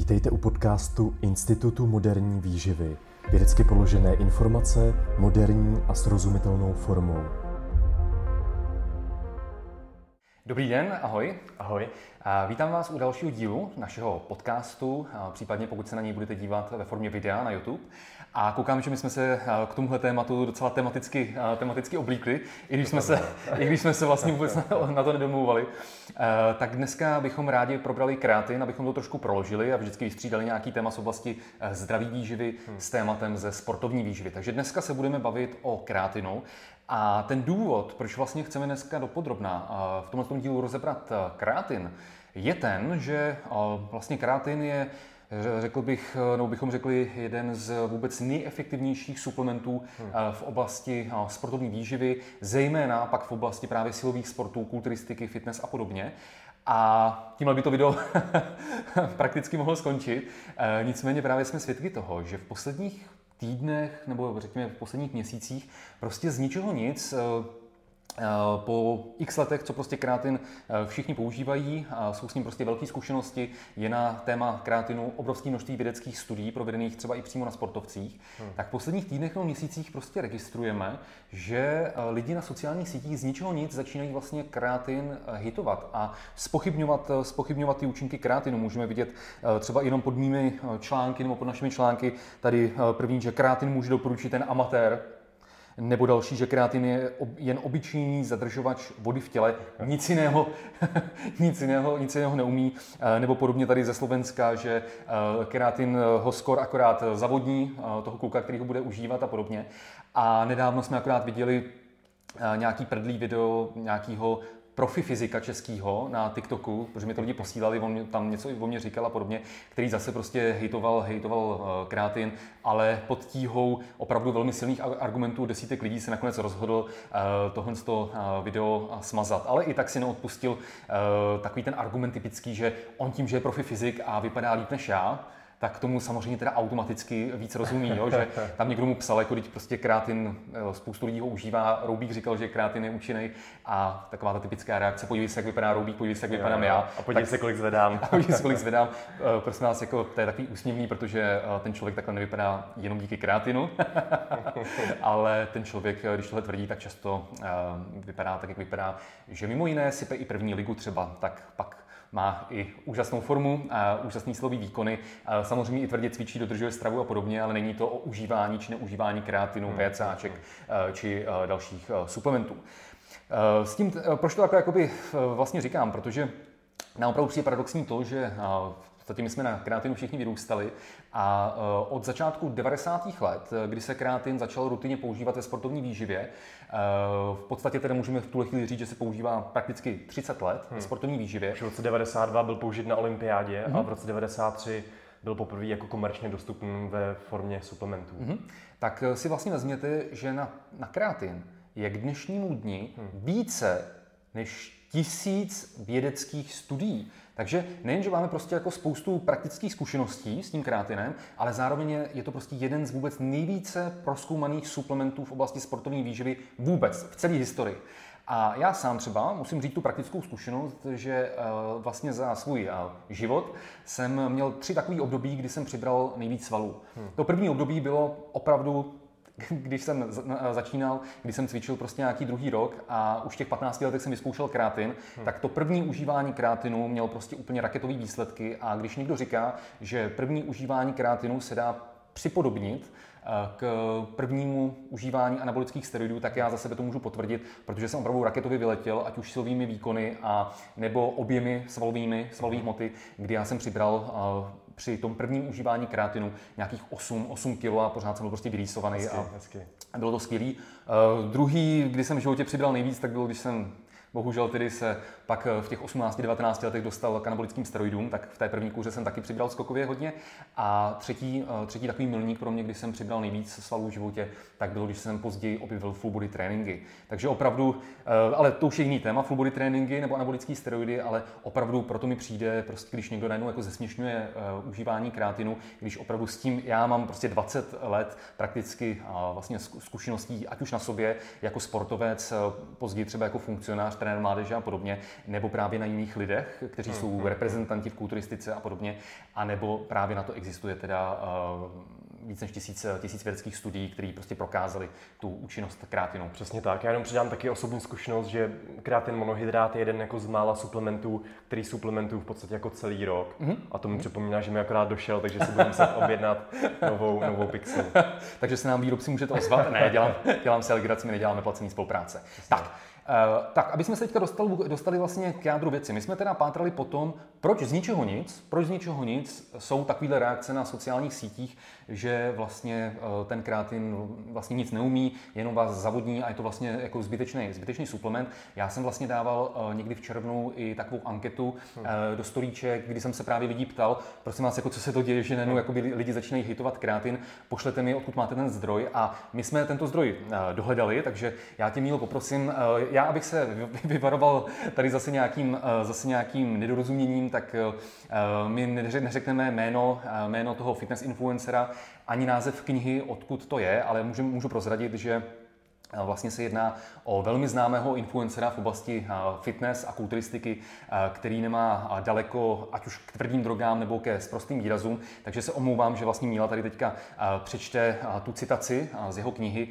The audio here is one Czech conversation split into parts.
Vítejte u podcastu Institutu moderní výživy. Vědecky položené informace moderní a srozumitelnou formou. Dobrý den, ahoj. Ahoj. A vítám vás u dalšího dílu našeho podcastu, případně pokud se na něj budete dívat ve formě videa na YouTube. A koukám, že my jsme se k tomuhle tématu docela tematicky, tematicky oblíkli, i když, jsme se, i když jsme se vlastně vůbec na, na to nedomluvali. Tak dneska bychom rádi probrali kreatin, abychom to trošku proložili a vždycky vystřídali nějaký téma z oblasti zdraví výživy hmm. s tématem ze sportovní výživy. Takže dneska se budeme bavit o kreatinu. A ten důvod, proč vlastně chceme dneska dopodrobná v tomto dílu rozebrat kreatin, je ten, že vlastně kreatin je řekl bych, nebo bychom řekli, jeden z vůbec nejefektivnějších suplementů hmm. v oblasti sportovní výživy, zejména pak v oblasti právě silových sportů, kulturistiky, fitness a podobně. A tímhle by to video prakticky mohlo skončit. Nicméně právě jsme svědky toho, že v posledních týdnech nebo řekněme v posledních měsících prostě z ničeho nic eh, Eh, po x letech, co prostě kreatin eh, všichni používají, a jsou s ním prostě velké zkušenosti, je na téma kreatinu obrovské množství vědeckých studií provedených třeba i přímo na sportovcích, hmm. tak v posledních týdnech nebo měsících prostě registrujeme, že eh, lidi na sociálních sítích z ničeho nic začínají vlastně kreatin hitovat a spochybňovat, spochybňovat ty účinky kreatinu. Můžeme vidět třeba jenom pod mými články nebo pod našimi články tady první, že kreatin může doporučit ten amatér, nebo další, že kreatin je jen obyčejný zadržovač vody v těle, nic jiného, nic jiného, nic jiného neumí. Eh, nebo podobně tady ze Slovenska, že eh, kreatin eh, ho skor akorát zavodní, toho kluka, který ho bude užívat a podobně. A nedávno jsme akorát viděli nějaký prdlý video nějakého profi fyzika českýho na TikToku, protože mi to lidi posílali, on tam něco o mě říkal a podobně, který zase prostě hejtoval, hejtoval uh, kreatin, ale pod tíhou opravdu velmi silných argumentů desítek lidí se nakonec rozhodl uh, tohle uh, video smazat. Ale i tak si neodpustil takový ten argument typický, že on tím, že je profi fyzik a vypadá líp než já, tak tomu samozřejmě teda automaticky víc rozumí, jo? že tam někdo mu psal, jako teď prostě krátin, eh, spoustu lidí ho užívá, Roubík říkal, že krátin je účinný a taková ta typická reakce, podívej se, jak vypadá Roubík, podívej se, jak vypadám já. A podívej tak, se, kolik zvedám. A podívej se, kolik zvedám. Eh, prosím vás, jako, to je takový úsměvný, protože eh, ten člověk takhle nevypadá jenom díky krátinu, ale ten člověk, když tohle tvrdí, tak často vypadá tak, jak vypadá, že mimo jiné sype i první ligu třeba, tak pak má i úžasnou formu, a úžasný slový výkony. A samozřejmě i tvrdě cvičí, dodržuje stravu a podobně, ale není to o užívání či neužívání kreatinu, hmm. PCáček hmm. či dalších suplementů. S tím, proč to takhle jakoby vlastně říkám, protože nám opravdu přijde paradoxní to, že podstatě my jsme na kreatinu všichni vyrůstali a eh, od začátku 90. let, kdy se kreatin začal rutině používat ve sportovní výživě, eh, v podstatě tedy můžeme v tuhle chvíli říct, že se používá prakticky 30 let hmm. ve sportovní výživě. v roce 92 byl použit na olympiádě hmm. a v roce 93 byl poprvé jako komerčně dostupný ve formě suplementů. Hmm. Tak eh, si vlastně vezměte, že na, na kreatin je k dnešnímu dni hmm. více než tisíc vědeckých studií. Takže nejen, že máme prostě jako spoustu praktických zkušeností s tím kreatinem, ale zároveň je, je to prostě jeden z vůbec nejvíce proskoumaných suplementů v oblasti sportovní výživy vůbec v celé historii. A já sám třeba musím říct tu praktickou zkušenost, že uh, vlastně za svůj uh, život jsem měl tři takové období, kdy jsem přibral nejvíc svalů. Hmm. To první období bylo opravdu když jsem začínal, když jsem cvičil prostě nějaký druhý rok a už v těch 15 letech jsem vyzkoušel krátin, hmm. tak to první užívání krátinu mělo prostě úplně raketové výsledky a když někdo říká, že první užívání krátinu se dá připodobnit eh, k prvnímu užívání anabolických steroidů, tak já za sebe to můžu potvrdit, protože jsem opravdu raketově vyletěl, ať už silovými výkony a nebo objemy svalovými, svalových hmoty, kdy já jsem přibral eh, při tom prvním užívání kreatinu nějakých 8, 8 kg a pořád jsem byl prostě vyrýsovaný a, a bylo to skvělý. Uh, druhý, kdy jsem v životě přibral nejvíc, tak bylo, když jsem bohužel tedy se pak v těch 18-19 letech dostal k anabolickým steroidům, tak v té první kůře jsem taky přibral skokově hodně. A třetí, eh, třetí takový milník pro mě, kdy jsem přibral nejvíc svalů v životě, tak bylo, když jsem později objevil full body tréninky. Takže opravdu, eh, ale to už je jiný téma, full body tréninky nebo anabolické steroidy, ale opravdu proto mi přijde, prostě když někdo najednou jako zesměšňuje užívání kreatinu, když opravdu s tím, já mám prostě 20 let prakticky vlastně zkušeností, ať už na sobě jako sportovec, později třeba jako funkcionář, trenér mládeže a podobně, nebo právě na jiných lidech, kteří jsou reprezentanti v kulturistice a podobně, anebo právě na to existuje teda uh, víc než tisíc, tisíc vědeckých studií, které prostě prokázali tu účinnost kreatinu. Přesně tak. Já jenom přidám taky osobní zkušenost, že kreatin monohydrát je jeden jako z mála suplementů, který suplementuju v podstatě jako celý rok. Mm-hmm. A to mi připomíná, že mi akorát došel, takže si budu muset objednat novou, novou pixel. takže se nám výrobci můžete ozvat. Ne, dělám, dělám si legraci, my neděláme placený spolupráce. Tak, Uh, tak, aby jsme se teďka dostali, dostali vlastně k jádru věci. My jsme teda pátrali po tom, proč z ničeho nic, proč z ničeho nic jsou takovéhle reakce na sociálních sítích, že vlastně uh, ten kreatin vlastně nic neumí, jenom vás zavodní a je to vlastně jako zbytečný, zbytečný suplement. Já jsem vlastně dával uh, někdy v červnu i takovou anketu uh, do storíček, kdy jsem se právě lidí ptal, prosím vás, jako co se to děje, že najednou jako lidi začínají hitovat kreatin, pošlete mi, odkud máte ten zdroj? A my jsme tento zdroj dohledali, takže já tě Mílo poprosím, já, abych se vyvaroval tady zase nějakým, zase nějakým nedorozuměním, tak my neřekneme jméno, jméno toho fitness influencera, ani název knihy, odkud to je, ale můžu, můžu prozradit, že Vlastně se jedná o velmi známého influencera v oblasti fitness a kulturistiky, který nemá daleko ať už k tvrdým drogám nebo ke sprostým výrazům, takže se omlouvám, že vlastně Míla tady teďka přečte tu citaci z jeho knihy,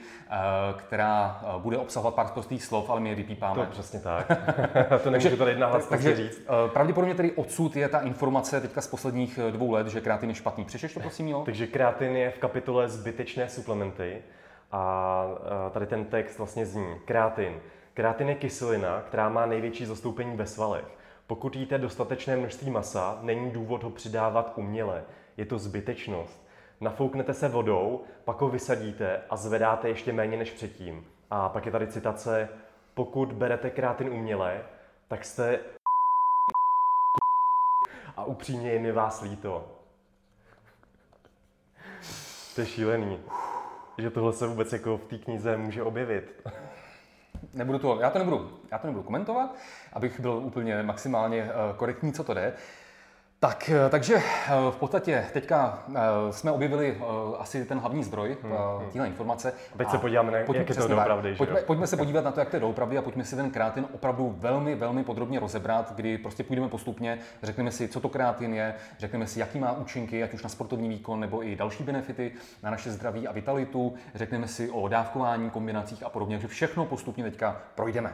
která bude obsahovat pár prostých slov, ale my je vypípáme. To přesně tak. to nemůžu tady nahlas takže říct. Pravděpodobně tedy odsud je ta informace teďka z posledních dvou let, že kreatin je špatný. Přečeš to prosím, Mílo? Takže kreatin je v kapitole zbytečné suplementy. A tady ten text vlastně zní kreatin. Kreatin je kyselina, která má největší zastoupení ve svalech. Pokud jíte dostatečné množství masa, není důvod ho přidávat uměle. Je to zbytečnost. Nafouknete se vodou, pak ho vysadíte a zvedáte ještě méně než předtím. A pak je tady citace, pokud berete kreatin uměle, tak jste a upřímně je mi vás líto. To je šílený že tohle se vůbec jako v té knize může objevit. Nebudu to, já to nebudu, já to nebudu komentovat, abych byl úplně maximálně eh, korektní, co to jde. Tak, eh, takže eh, v podstatě teďka eh, jsme objevili asi ten hlavní zdroj hmm, hmm. téhle informace. Teď se podíváme, na, pojďme, jak je to doopravdy. Pojďme, pojďme se podívat na to, jak to je doopravdy a pojďme si ten kreatin opravdu velmi, velmi podrobně rozebrat, kdy prostě půjdeme postupně, řekneme si, co to kreatin je, řekneme si, jaký má účinky, ať už na sportovní výkon nebo i další benefity na naše zdraví a vitalitu, řekneme si o dávkování, kombinacích a podobně, že všechno postupně teďka projdeme.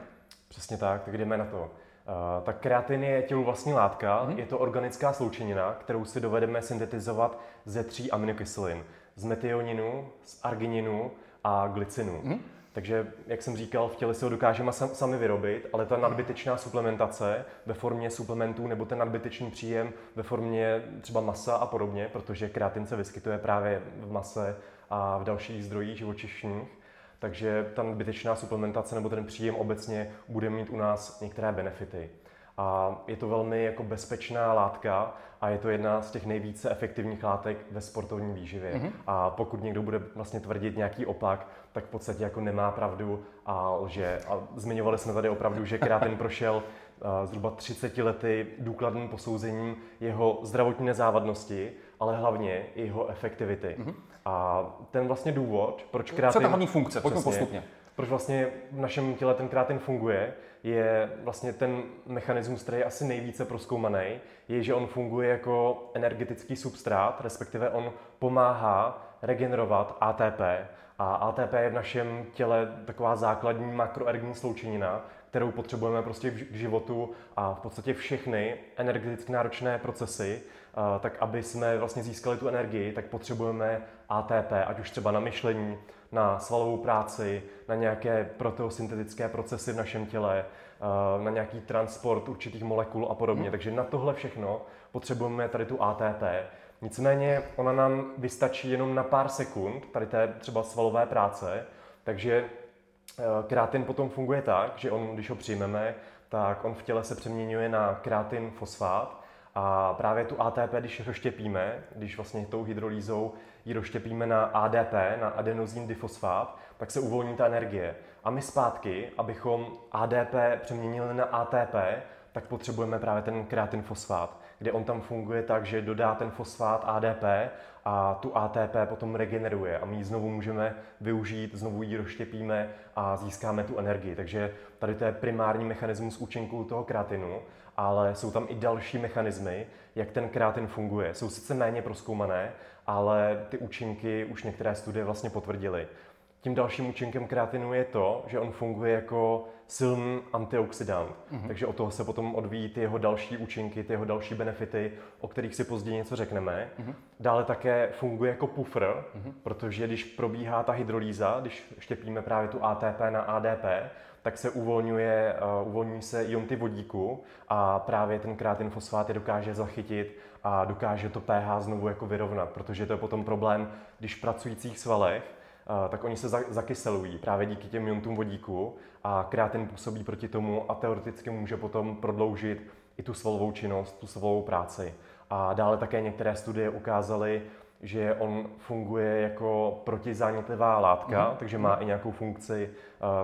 Přesně tak, tak jdeme na to. Uh, tak kreatin je tělu vlastní látka, mm-hmm. je to organická sloučenina, kterou si dovedeme syntetizovat ze tří aminokyselin. Z metioninu, z argininu a glycinu. Mm-hmm. Takže, jak jsem říkal, v těle si ho dokážeme sami vyrobit, ale ta nadbytečná suplementace ve formě suplementů nebo ten nadbytečný příjem ve formě třeba masa a podobně, protože kreatin se vyskytuje právě v mase a v dalších zdrojích živočišních, takže ta nadbytečná suplementace nebo ten příjem obecně bude mít u nás některé benefity. A je to velmi jako bezpečná látka a je to jedna z těch nejvíce efektivních látek ve sportovní výživě. Mm-hmm. A pokud někdo bude vlastně tvrdit nějaký opak, tak v podstatě jako nemá pravdu a lže. A zmiňovali jsme tady opravdu, že kreatin prošel uh, zhruba 30 lety důkladným posouzením jeho zdravotní nezávadnosti, ale hlavně i jeho efektivity. Mm-hmm. A ten vlastně důvod, proč kreatin... Co je ta hlavní funkce? Pojďme přesně, postupně. Proč vlastně v našem těle ten kreatin funguje, je vlastně ten mechanismus, který je asi nejvíce proskoumaný, je, že on funguje jako energetický substrát, respektive on pomáhá regenerovat ATP. A ATP je v našem těle taková základní makroergní sloučenina, kterou potřebujeme prostě k životu a v podstatě všechny energeticky náročné procesy, tak aby jsme vlastně získali tu energii, tak potřebujeme ATP, ať už třeba na myšlení, na svalovou práci, na nějaké proteosyntetické procesy v našem těle, na nějaký transport určitých molekul a podobně. Hmm. Takže na tohle všechno potřebujeme tady tu ATP. Nicméně ona nám vystačí jenom na pár sekund, tady té třeba svalové práce, takže eh, kreatin potom funguje tak, že on, když ho přijmeme, tak on v těle se přeměňuje na kreatin fosfát a právě tu ATP, když rozštěpíme, když vlastně tou hydrolýzou ji rozštěpíme na ADP, na adenozín difosfát, tak se uvolní ta energie. A my zpátky, abychom ADP přeměnili na ATP, tak potřebujeme právě ten kreatin fosfát. kde on tam funguje tak, že dodá ten fosfát ADP a tu ATP potom regeneruje a my ji znovu můžeme využít, znovu ji rozštěpíme a získáme tu energii. Takže tady to je primární mechanismus účinku toho kreatinu, ale jsou tam i další mechanismy, jak ten kreatin funguje. Jsou sice méně proskoumané, ale ty účinky už některé studie vlastně potvrdily. Tím dalším účinkem kreatinu je to, že on funguje jako silný antioxidant. Mm-hmm. Takže od toho se potom odvíjí ty jeho další účinky, ty jeho další benefity, o kterých si později něco řekneme. Mm-hmm. Dále také funguje jako pufr, mm-hmm. protože když probíhá ta hydrolýza, když štěpíme právě tu ATP na ADP, tak se uvolňuje, uh, uvolňují se ionty vodíku a právě ten krátin fosfát je dokáže zachytit a dokáže to pH znovu jako vyrovnat, protože to je potom problém, když v pracujících svalech tak oni se zakyselují právě díky těm iontům vodíku a kreatin působí proti tomu a teoreticky může potom prodloužit i tu svalovou činnost, tu svalovou práci. A dále také některé studie ukázaly, že on funguje jako protizánětlivá látka, mm. takže má i nějakou funkci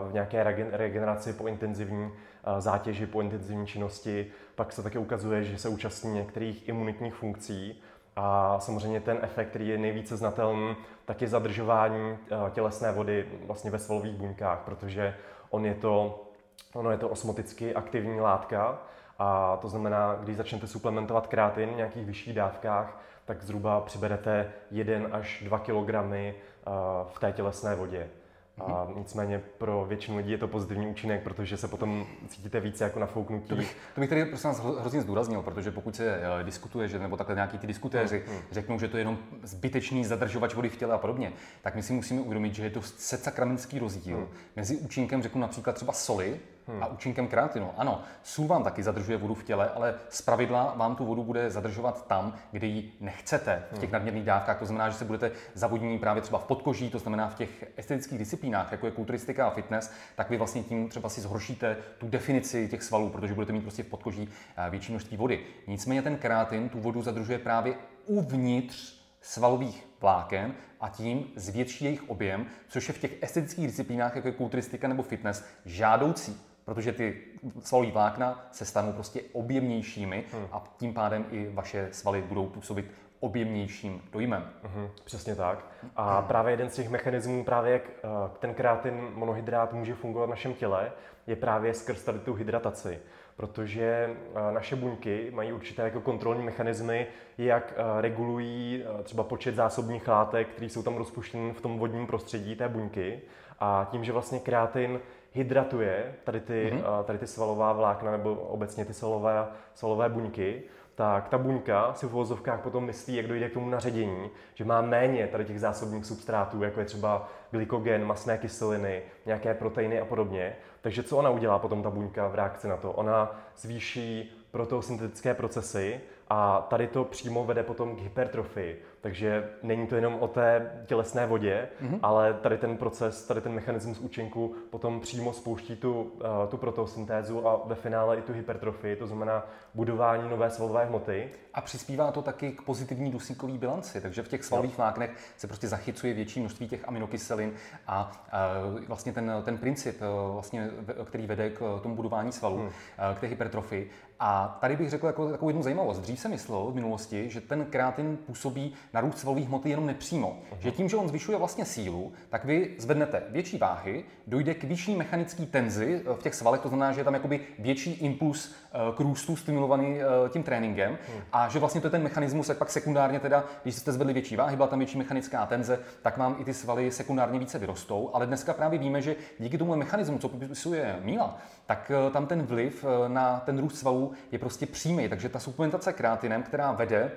v nějaké regeneraci po intenzivní zátěži, po intenzivní činnosti. Pak se také ukazuje, že se účastní některých imunitních funkcí, a samozřejmě ten efekt, který je nejvíce znatelný, tak je zadržování eh, tělesné vody vlastně ve svalových buňkách, protože on je to, ono je to osmoticky aktivní látka a to znamená, když začnete suplementovat krátin v nějakých vyšších dávkách, tak zhruba přiberete 1 až 2 kg eh, v té tělesné vodě. A nicméně pro většinu lidí je to pozitivní účinek, protože se potom cítíte více jako nafouknutí. To bych, to bych tady prosím vás hrozně zdůraznil, protože pokud se uh, diskutuje, že, nebo takhle nějaký ty diskutéři hmm. řeknou, že to je jenom zbytečný zadržovač vody v těle a podobně, tak my si musíme uvědomit, že je to secakramenský rozdíl hmm. mezi účinkem, řeknu například třeba soli, hmm. a účinkem kreatinu. Ano, sůl vám taky zadržuje vodu v těle, ale z pravidla vám tu vodu bude zadržovat tam, kde ji nechcete, v těch hmm. nadměrných dávkách. To znamená, že se budete zavodnění právě třeba v podkoží, to znamená v těch estetických disciplínách, jako je kulturistika a fitness, tak vy vlastně tím třeba si zhoršíte tu definici těch svalů, protože budete mít prostě v podkoží eh, větší množství vody. Nicméně ten kreatin tu vodu zadržuje právě uvnitř svalových vláken a tím zvětší jejich objem, což je v těch estetických disciplínách, jako je kulturistika nebo fitness, žádoucí protože ty svalové vlákna se stanou prostě objemnějšími hmm. a tím pádem i vaše svaly budou působit objemnějším dojmem. Hmm, přesně tak. A hmm. právě jeden z těch mechanismů, právě jak eh, ten kreatin monohydrát může fungovat v našem těle, je právě skrz tady tu hydrataci. Protože eh, naše buňky mají určité jako kontrolní mechanismy, jak eh, regulují třeba počet zásobních látek, které jsou tam rozpuštěny v tom vodním prostředí té buňky. A tím, že vlastně kreatin hydratuje tady ty, mm-hmm. tady ty svalová vlákna nebo obecně ty svalové, svalové buňky, tak ta buňka si v uvozovkách potom myslí, jak dojde k tomu naředění, že má méně tady těch zásobních substrátů, jako je třeba glykogen, masné kyseliny, nějaké proteiny a podobně. Takže co ona udělá potom ta buňka v reakci na to? Ona zvýší proteosyntetické procesy a tady to přímo vede potom k hypertrofii. Takže není to jenom o té tělesné vodě, mm-hmm. ale tady ten proces, tady ten mechanismus účinku potom přímo spouští tu, uh, tu protosyntézu a ve finále i tu hypertrofii, to znamená budování nové svalové hmoty. A přispívá to taky k pozitivní dusíkové bilanci, takže v těch svalových vláknech se prostě zachycuje větší množství těch aminokyselin a vlastně ten, ten princip, uh, vlastně, který vede k tomu budování svalů, hmm. uh, k té hypertrofii. A tady bych řekl jako takovou jednu zajímavost. Dřív jsem myslel v minulosti, že ten kreatin působí na růst svalových hmoty jenom nepřímo. Uh-huh. Že tím, že on zvyšuje vlastně sílu, tak vy zvednete větší váhy, dojde k vyšší mechanické tenzi v těch svalech, to znamená, že je tam jakoby větší impuls k růstu stimulovaný tím tréninkem uh-huh. a že vlastně to je ten mechanismus, jak pak sekundárně teda, když jste zvedli větší váhy, byla tam větší mechanická tenze, tak vám i ty svaly sekundárně více vyrostou, ale dneska právě víme, že díky tomu mechanismu, co popisuje Míla, tak eh, tam ten vliv na ten růst svalů je prostě přímý. Takže ta suplementace kreatinem, která vede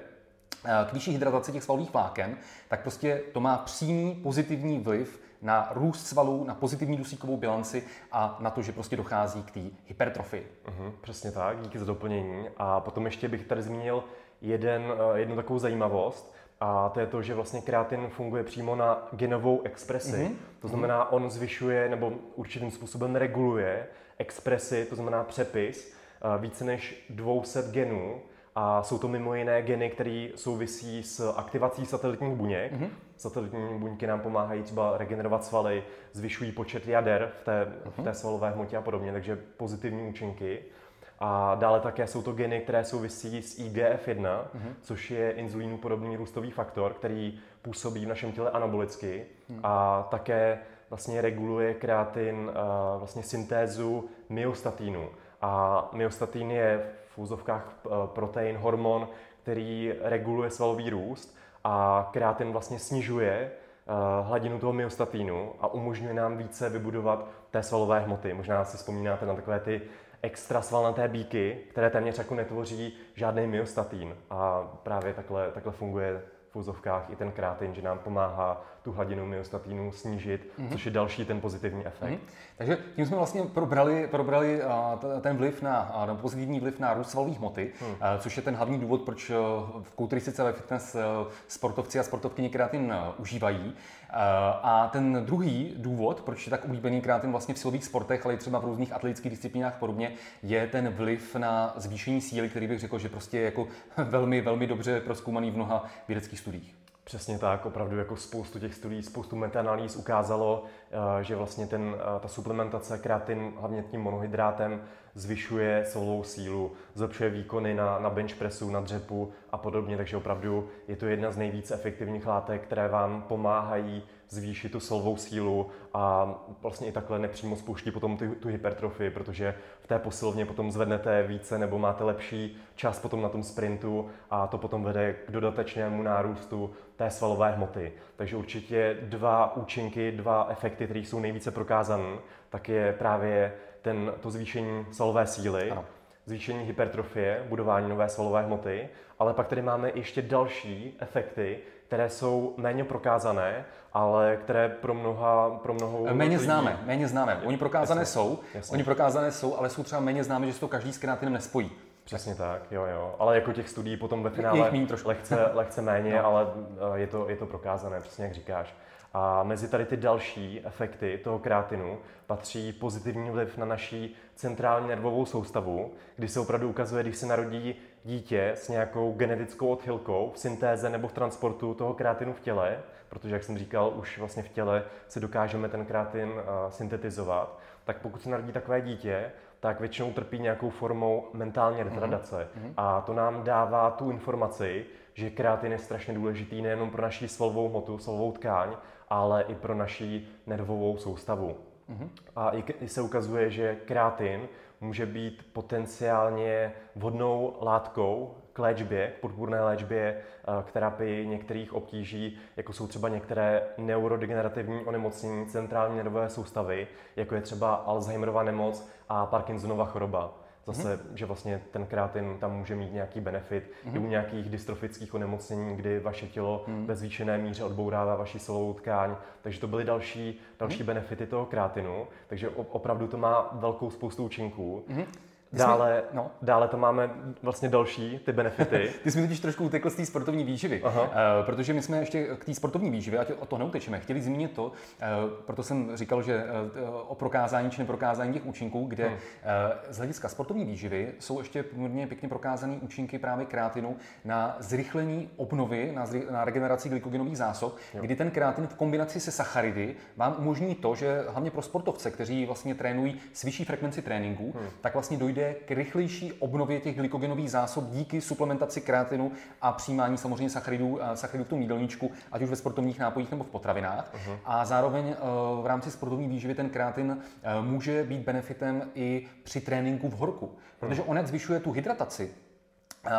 k vyšší hydrataci těch svalových vláken, tak prostě to má přímý pozitivní vliv na růst svalů, na pozitivní dusíkovou bilanci a na to, že prostě dochází k té hypertrofii. Uh-huh, přesně tak, díky za doplnění. A potom ještě bych tady zmínil jeden, eh, jednu takovou zajímavost, a to je to, že vlastně kreatin funguje přímo na genovou expresi. Uh-huh. To znamená, on zvyšuje nebo určitým způsobem reguluje expresi, to znamená přepis, eh, více než 200 genů a jsou to mimo jiné geny, které souvisí s aktivací satelitních buněk. Mm-hmm. Satelitní buňky nám pomáhají třeba regenerovat svaly, zvyšují počet jader v té, mm-hmm. v té svalové hmotě a podobně, takže pozitivní účinky. A dále také jsou to geny, které souvisí s IGF-1, mm-hmm. což je inzulínu podobný růstový faktor, který působí v našem těle anabolicky mm. a také vlastně reguluje kreatin vlastně syntézu myostatínu. A myostatín je v úzovkách protein, hormon, který reguluje svalový růst a kreatin vlastně snižuje hladinu toho myostatínu a umožňuje nám více vybudovat té svalové hmoty. Možná si vzpomínáte na takové ty extra svalnaté bíky, které téměř jako netvoří žádný myostatín. A právě takhle, takhle funguje v úzovkách i ten krátin, že nám pomáhá tu hladinu myostatínu snížit, mm-hmm. což je další ten pozitivní efekt. Mm-hmm. Takže tím jsme vlastně probrali, probrali ten vliv na, uh, pozitivní vliv na růst svalových hmoty, mm. což je ten hlavní důvod, proč v kulturistice ve fitness sportovci a sportovkyně krátin užívají. A ten druhý důvod, proč je tak oblíbený krátin vlastně v silových sportech, ale i třeba v různých atletických disciplínách podobně, je ten vliv na zvýšení síly, který bych řekl, že prostě je jako velmi, velmi dobře proskoumaný v mnoha vědeckých studiích. Přesně tak, opravdu jako spoustu těch studií, spoustu metaanalýz ukázalo, eh, že vlastně ten, eh, ta suplementace kreatin, hlavně tím monohydrátem, zvyšuje solovou sílu, zlepšuje výkony na, na bench pressu, na dřepu a podobně, takže opravdu je to jedna z nejvíc efektivních látek, které vám pomáhají zvýšit tu solovou sílu a vlastně i takhle nepřímo spouští potom tu, tu hypertrofii, protože v té posilovně potom zvednete více nebo máte lepší čas potom na tom sprintu a to potom vede k dodatečnému nárůstu té svalové hmoty. Takže určitě dva účinky, dva efekty, které jsou nejvíce prokázané, tak je právě ten, to zvýšení svalové síly, ano. zvýšení hypertrofie, budování nové svalové hmoty, ale pak tady máme ještě další efekty, které jsou méně prokázané, ale které pro mnoha, pro mnoho Méně lidí... známe, méně známe. Oni prokázané jasně, jsou, jasně. oni prokázané jsou, ale jsou třeba méně známe, že se to každý s kreatinem nespojí. Přesně tak, jo, jo. Ale jako těch studií potom ve finále lehce, lehce méně, no. ale eh, je to, je to prokázané, přesně jak říkáš. A mezi tady ty další efekty toho kreatinu patří pozitivní vliv na naší centrální nervovou soustavu, kdy se opravdu ukazuje, když se narodí dítě s nějakou genetickou odchylkou v syntéze nebo v transportu toho kreatinu v těle, protože, jak jsem říkal, už vlastně v těle si dokážeme ten kreatin uh, syntetizovat, tak pokud se narodí takové dítě, tak většinou trpí nějakou formou mentální retardace. Mm-hmm. A to nám dává tu informaci, že kreatin je strašně důležitý nejenom pro naši svalovou hmotu, svalovou tkáň, ale i pro naši nervovou soustavu. Mm-hmm. A i se ukazuje, že kreatin může být potenciálně vhodnou látkou k léčbě, k podpůrné léčbě, eh, k terapii některých obtíží, jako jsou třeba některé neurodegenerativní onemocnění centrální nervové soustavy, jako je třeba Alzheimerova nemoc a Parkinsonova choroba. Zase, mm-hmm. že vlastně ten kreatin tam může mít nějaký benefit mm-hmm. i u mhm. nějakých dystrofických onemocnění, kdy vaše tělo mm-hmm. ve zvýšené míře odbourává vaši solovou tkáň. Takže to byly další, další mm-hmm. benefity toho kreatinu. Takže opravdu to má velkou spoustu účinků. Mm-hmm. Dále, no. dále to máme vlastně další ty benefity. Ty jsi mi totiž trošku utekl z té sportovní výživy, Aha. Uh, protože my jsme ještě k té sportovní výživě, ať o to neutečeme, chtěli zmínit to, uh, proto jsem říkal, že uh, o prokázání či neprokázání těch účinků, kde hmm. z hlediska sportovní výživy jsou ještě poměrně pěkně prokázané účinky právě kreatinu na zrychlení obnovy, na, zry, na regeneraci glykogenových zásob, jo. kdy ten kreatin v kombinaci se sacharidy vám umožní to, že hlavně pro sportovce, kteří vlastně trénují s vyšší frekvenci tréninku, hmm. tak vlastně dojde dojde k rychlejší obnově těch glykogenových zásob díky suplementaci kreatinu a přijímání samozřejmě sacharidů, eh, sacharidů v tom jídelníčku, ať už ve sportovních nápojích nebo v potravinách. Uh-huh. A zároveň eh, v rámci sportovní výživy ten kreatin eh, může být benefitem i při tréninku v horku, protože on jak zvyšuje tu hydrataci,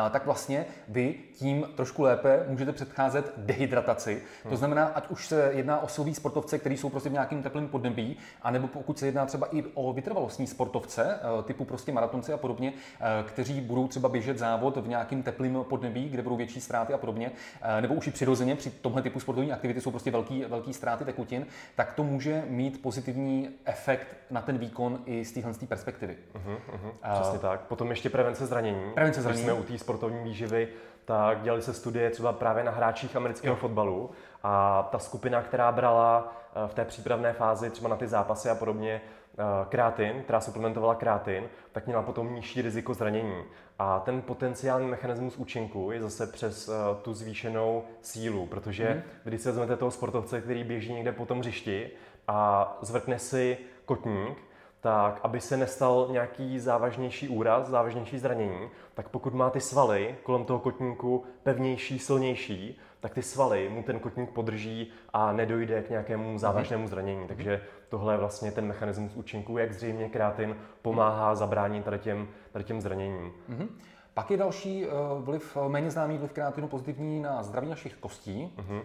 tak vlastně vy tím trošku lépe můžete předcházet dehydrataci. Hmm. To znamená, ať už se jedná o silový sportovce, kteří jsou prostě v nějakém teplém podnebí, anebo pokud se jedná třeba i o vytrvalostní sportovce, eh, typu prostě maratonci a podobně, eh, kteří budou třeba běžet závod v nějakém teplém podnebí, kde budou větší ztráty a podobně, eh, nebo už i přirozeně při tomhle typu sportovní aktivity jsou prostě velký, velký ztráty tekutin, tak to může mít pozitivní efekt na ten výkon i z téhle perspektivy. Uh-huh, uh-huh. Přesně tak. Potom ještě prevence zranění. Prevence zranění. Jsme u té sportovní výživy, tak dělali se studie třeba právě na hráčích amerického fotbalu a ta skupina, která brala eh, v té přípravné fázi třeba na ty zápasy a podobně eh, krátin, která suplementovala krátin, tak měla potom nižší riziko zranění. A ten potenciální mechanismus účinku je zase přes uh, tu zvýšenou sílu, protože mm. když si vezmete toho sportovce, který běží někde po tom hřišti a zvrtne si kotník, tak aby se nestal nějaký závažnější úraz, závažnější zranění, tak pokud má ty svaly kolem toho kotníku pevnější, silnější, tak ty svaly mu ten kotník podrží a nedojde k nějakému závažnému zranění. Takže tohle je vlastně ten mechanismus účinku, jak zřejmě kreatin pomáhá zabránit tady těm, tady těm zraněním. Mm-hmm. Pak je další vliv, méně známý vliv kreatinu pozitivní na zdraví našich kostí. Mm-hmm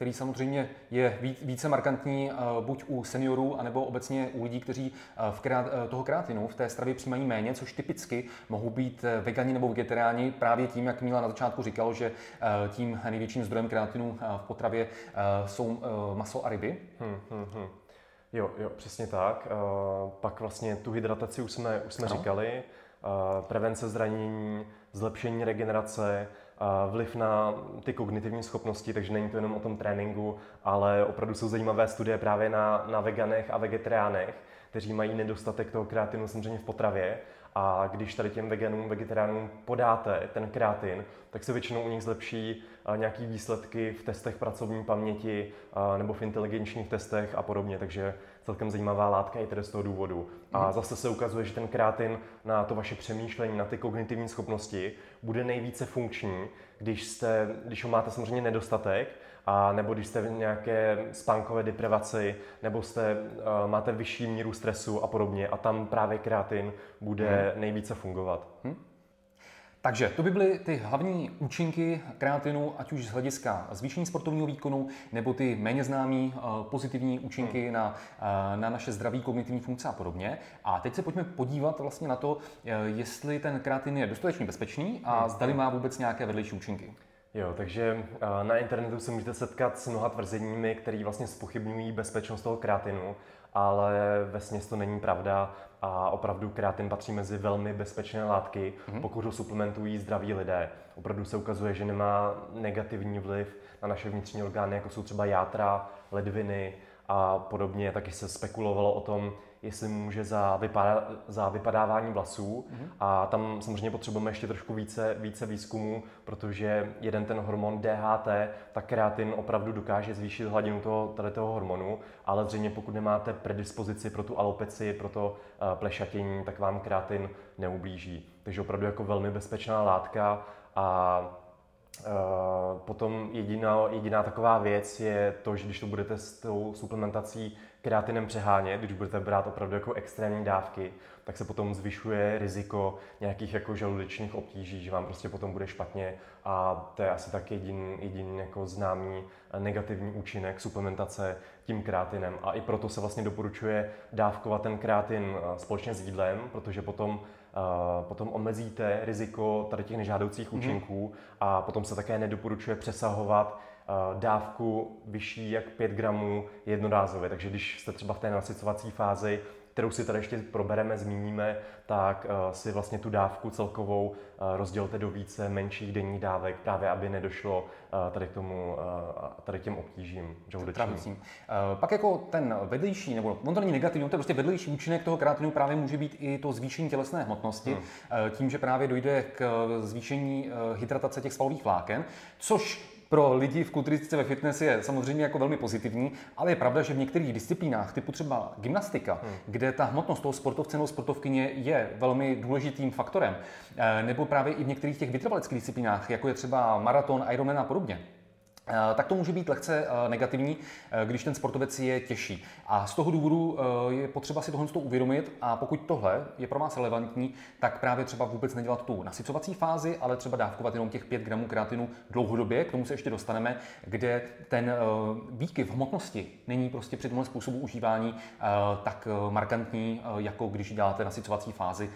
který samozřejmě je více markantní eh, buď u seniorů, anebo obecně u lidí, kteří eh, v krát, eh, toho kreatinu v té stravě přijímají méně, což typicky mohou být vegani nebo vegetariáni právě tím, jak Míla na začátku říkal, že tím největším zdrojem kreatinu v potravě jsou maso a ryby. Hmm, hmm, hmm. Jo, jo, přesně tak. Pak vlastně tu hydrataci už jsme, už jsme říkali. Prevence zranění, zlepšení regenerace, vliv na ty kognitivní schopnosti, takže není to jenom o tom tréninku, ale opravdu jsou zajímavé studie právě na, na veganech a vegetariánech, kteří mají nedostatek toho kreatinu samozřejmě v potravě a když tady těm veganům, vegetariánům podáte ten kreatin, tak se většinou u nich zlepší nějaký výsledky v testech pracovní paměti nebo v inteligenčních testech a podobně. Takže celkem zajímavá látka i tedy z toho důvodu. A mhm. zase se ukazuje, že ten kreatin na to vaše přemýšlení, na ty kognitivní schopnosti bude nejvíce funkční, když, jste, když ho máte samozřejmě nedostatek, a nebo když jste v nějaké spánkové deprivaci, nebo jste, uh, máte vyšší míru stresu a podobně a tam právě kreatin bude hmm. nejvíce fungovat. Hmm. Takže to by byly ty hlavní účinky kreatinu, ať už z hlediska zvýšení sportovního výkonu, nebo ty méně známé uh, pozitivní účinky hmm. na, uh, na naše zdraví, kognitivní funkce a podobně. A teď se pojďme podívat vlastně na to, uh, jestli ten kreatin je dostatečně bezpečný a hmm. zdali má vůbec nějaké vedlejší účinky. Jo, takže na internetu se můžete setkat s mnoha tvrzeními, které vlastně spochybňují bezpečnost toho kreatinu, ale ve to není pravda a opravdu kreatin patří mezi velmi bezpečné látky, mm-hmm. pokud ho suplementují zdraví lidé. Opravdu se ukazuje, že nemá negativní vliv na naše vnitřní orgány, jako jsou třeba játra, ledviny a podobně. Taky se spekulovalo o tom, jestli může za, vypadá, za vypadávání vlasů. Mm-hmm. A tam samozřejmě potřebujeme ještě trošku více, více výzkumu, protože jeden ten hormon DHT, tak kreatin opravdu dokáže zvýšit hladinu toho, tady toho hormonu, ale zřejmě pokud nemáte predispozici pro tu alopeci, pro to uh, plešatění, tak vám kreatin neublíží. Takže opravdu jako velmi bezpečná látka a potom jediná, jediná taková věc je to, že když to budete s tou suplementací kreatinem přehánět, když budete brát opravdu jako extrémní dávky, tak se potom zvyšuje riziko nějakých jako žaludečních obtíží, že vám prostě potom bude špatně. A to je asi tak jediný, jediný jako známý negativní účinek suplementace tím kreatinem. A i proto se vlastně doporučuje dávkovat ten kreatin eh, společně s jídlem, protože potom potom omezíte riziko tady těch nežádoucích mm-hmm. účinků a potom se také nedoporučuje přesahovat dávku vyšší jak 5 gramů jednorázově. Takže když jste třeba v té nasycovací fázi, kterou si tady ještě probereme, zmíníme, tak uh, si vlastně tu dávku celkovou uh, rozdělte do více menších denních dávek, právě aby nedošlo uh, tady k tomu, tady těm obtížím žaludečním. Pak jako ten vedlejší, nebo on to není negativní, to je prostě vedlejší účinek toho kreatinu právě může být i to zvýšení tělesné hmotnosti, hmm. tím, že právě dojde k zvýšení hydratace těch svalových vláken, což pro lidi v kulturistice ve fitness je samozřejmě jako velmi pozitivní, ale je pravda, že v některých disciplínách, typu třeba gymnastika, hmm. kde ta hmotnost toho sportovce nebo sportovkyně je velmi důležitým faktorem, eh, nebo právě i v některých těch vytrvaleckých disciplínách, jako je třeba maraton, Ironman a podobně, tak to může být lehce eh, negativní, eh, když ten sportovec je těžší. A z toho důvodu je potřeba si tohle uvědomit a pokud tohle je pro vás relevantní, tak právě třeba vůbec nedělat tu nasycovací fázi, ale třeba dávkovat jenom těch 5 gramů kreatinu dlouhodobě, k tomu se ještě dostaneme, kde ten výkyv hmotnosti není prostě při tomhle způsobu užívání tak markantní, jako když děláte nasycovací fázi,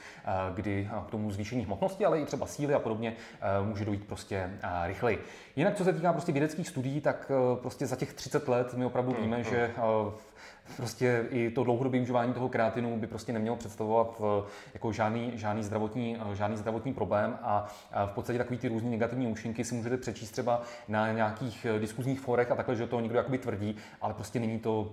kdy k tomu zvýšení hmotnosti, ale i třeba síly a podobně může dojít prostě rychleji. Jinak, co se týká prostě vědeckých studií, tak eh, prostě za těch 30 let my opravdu hmm, víme, hmm. že eh, prostě i to dlouhodobé užívání toho kreatinu by prostě nemělo představovat eh, jako žádný, žádný, zdravotní, žádný zdravotní problém a v podstatě takový ty různé negativní účinky si můžete přečíst třeba na nějakých diskuzních forech a takhle, že to někdo jakoby tvrdí, ale prostě není to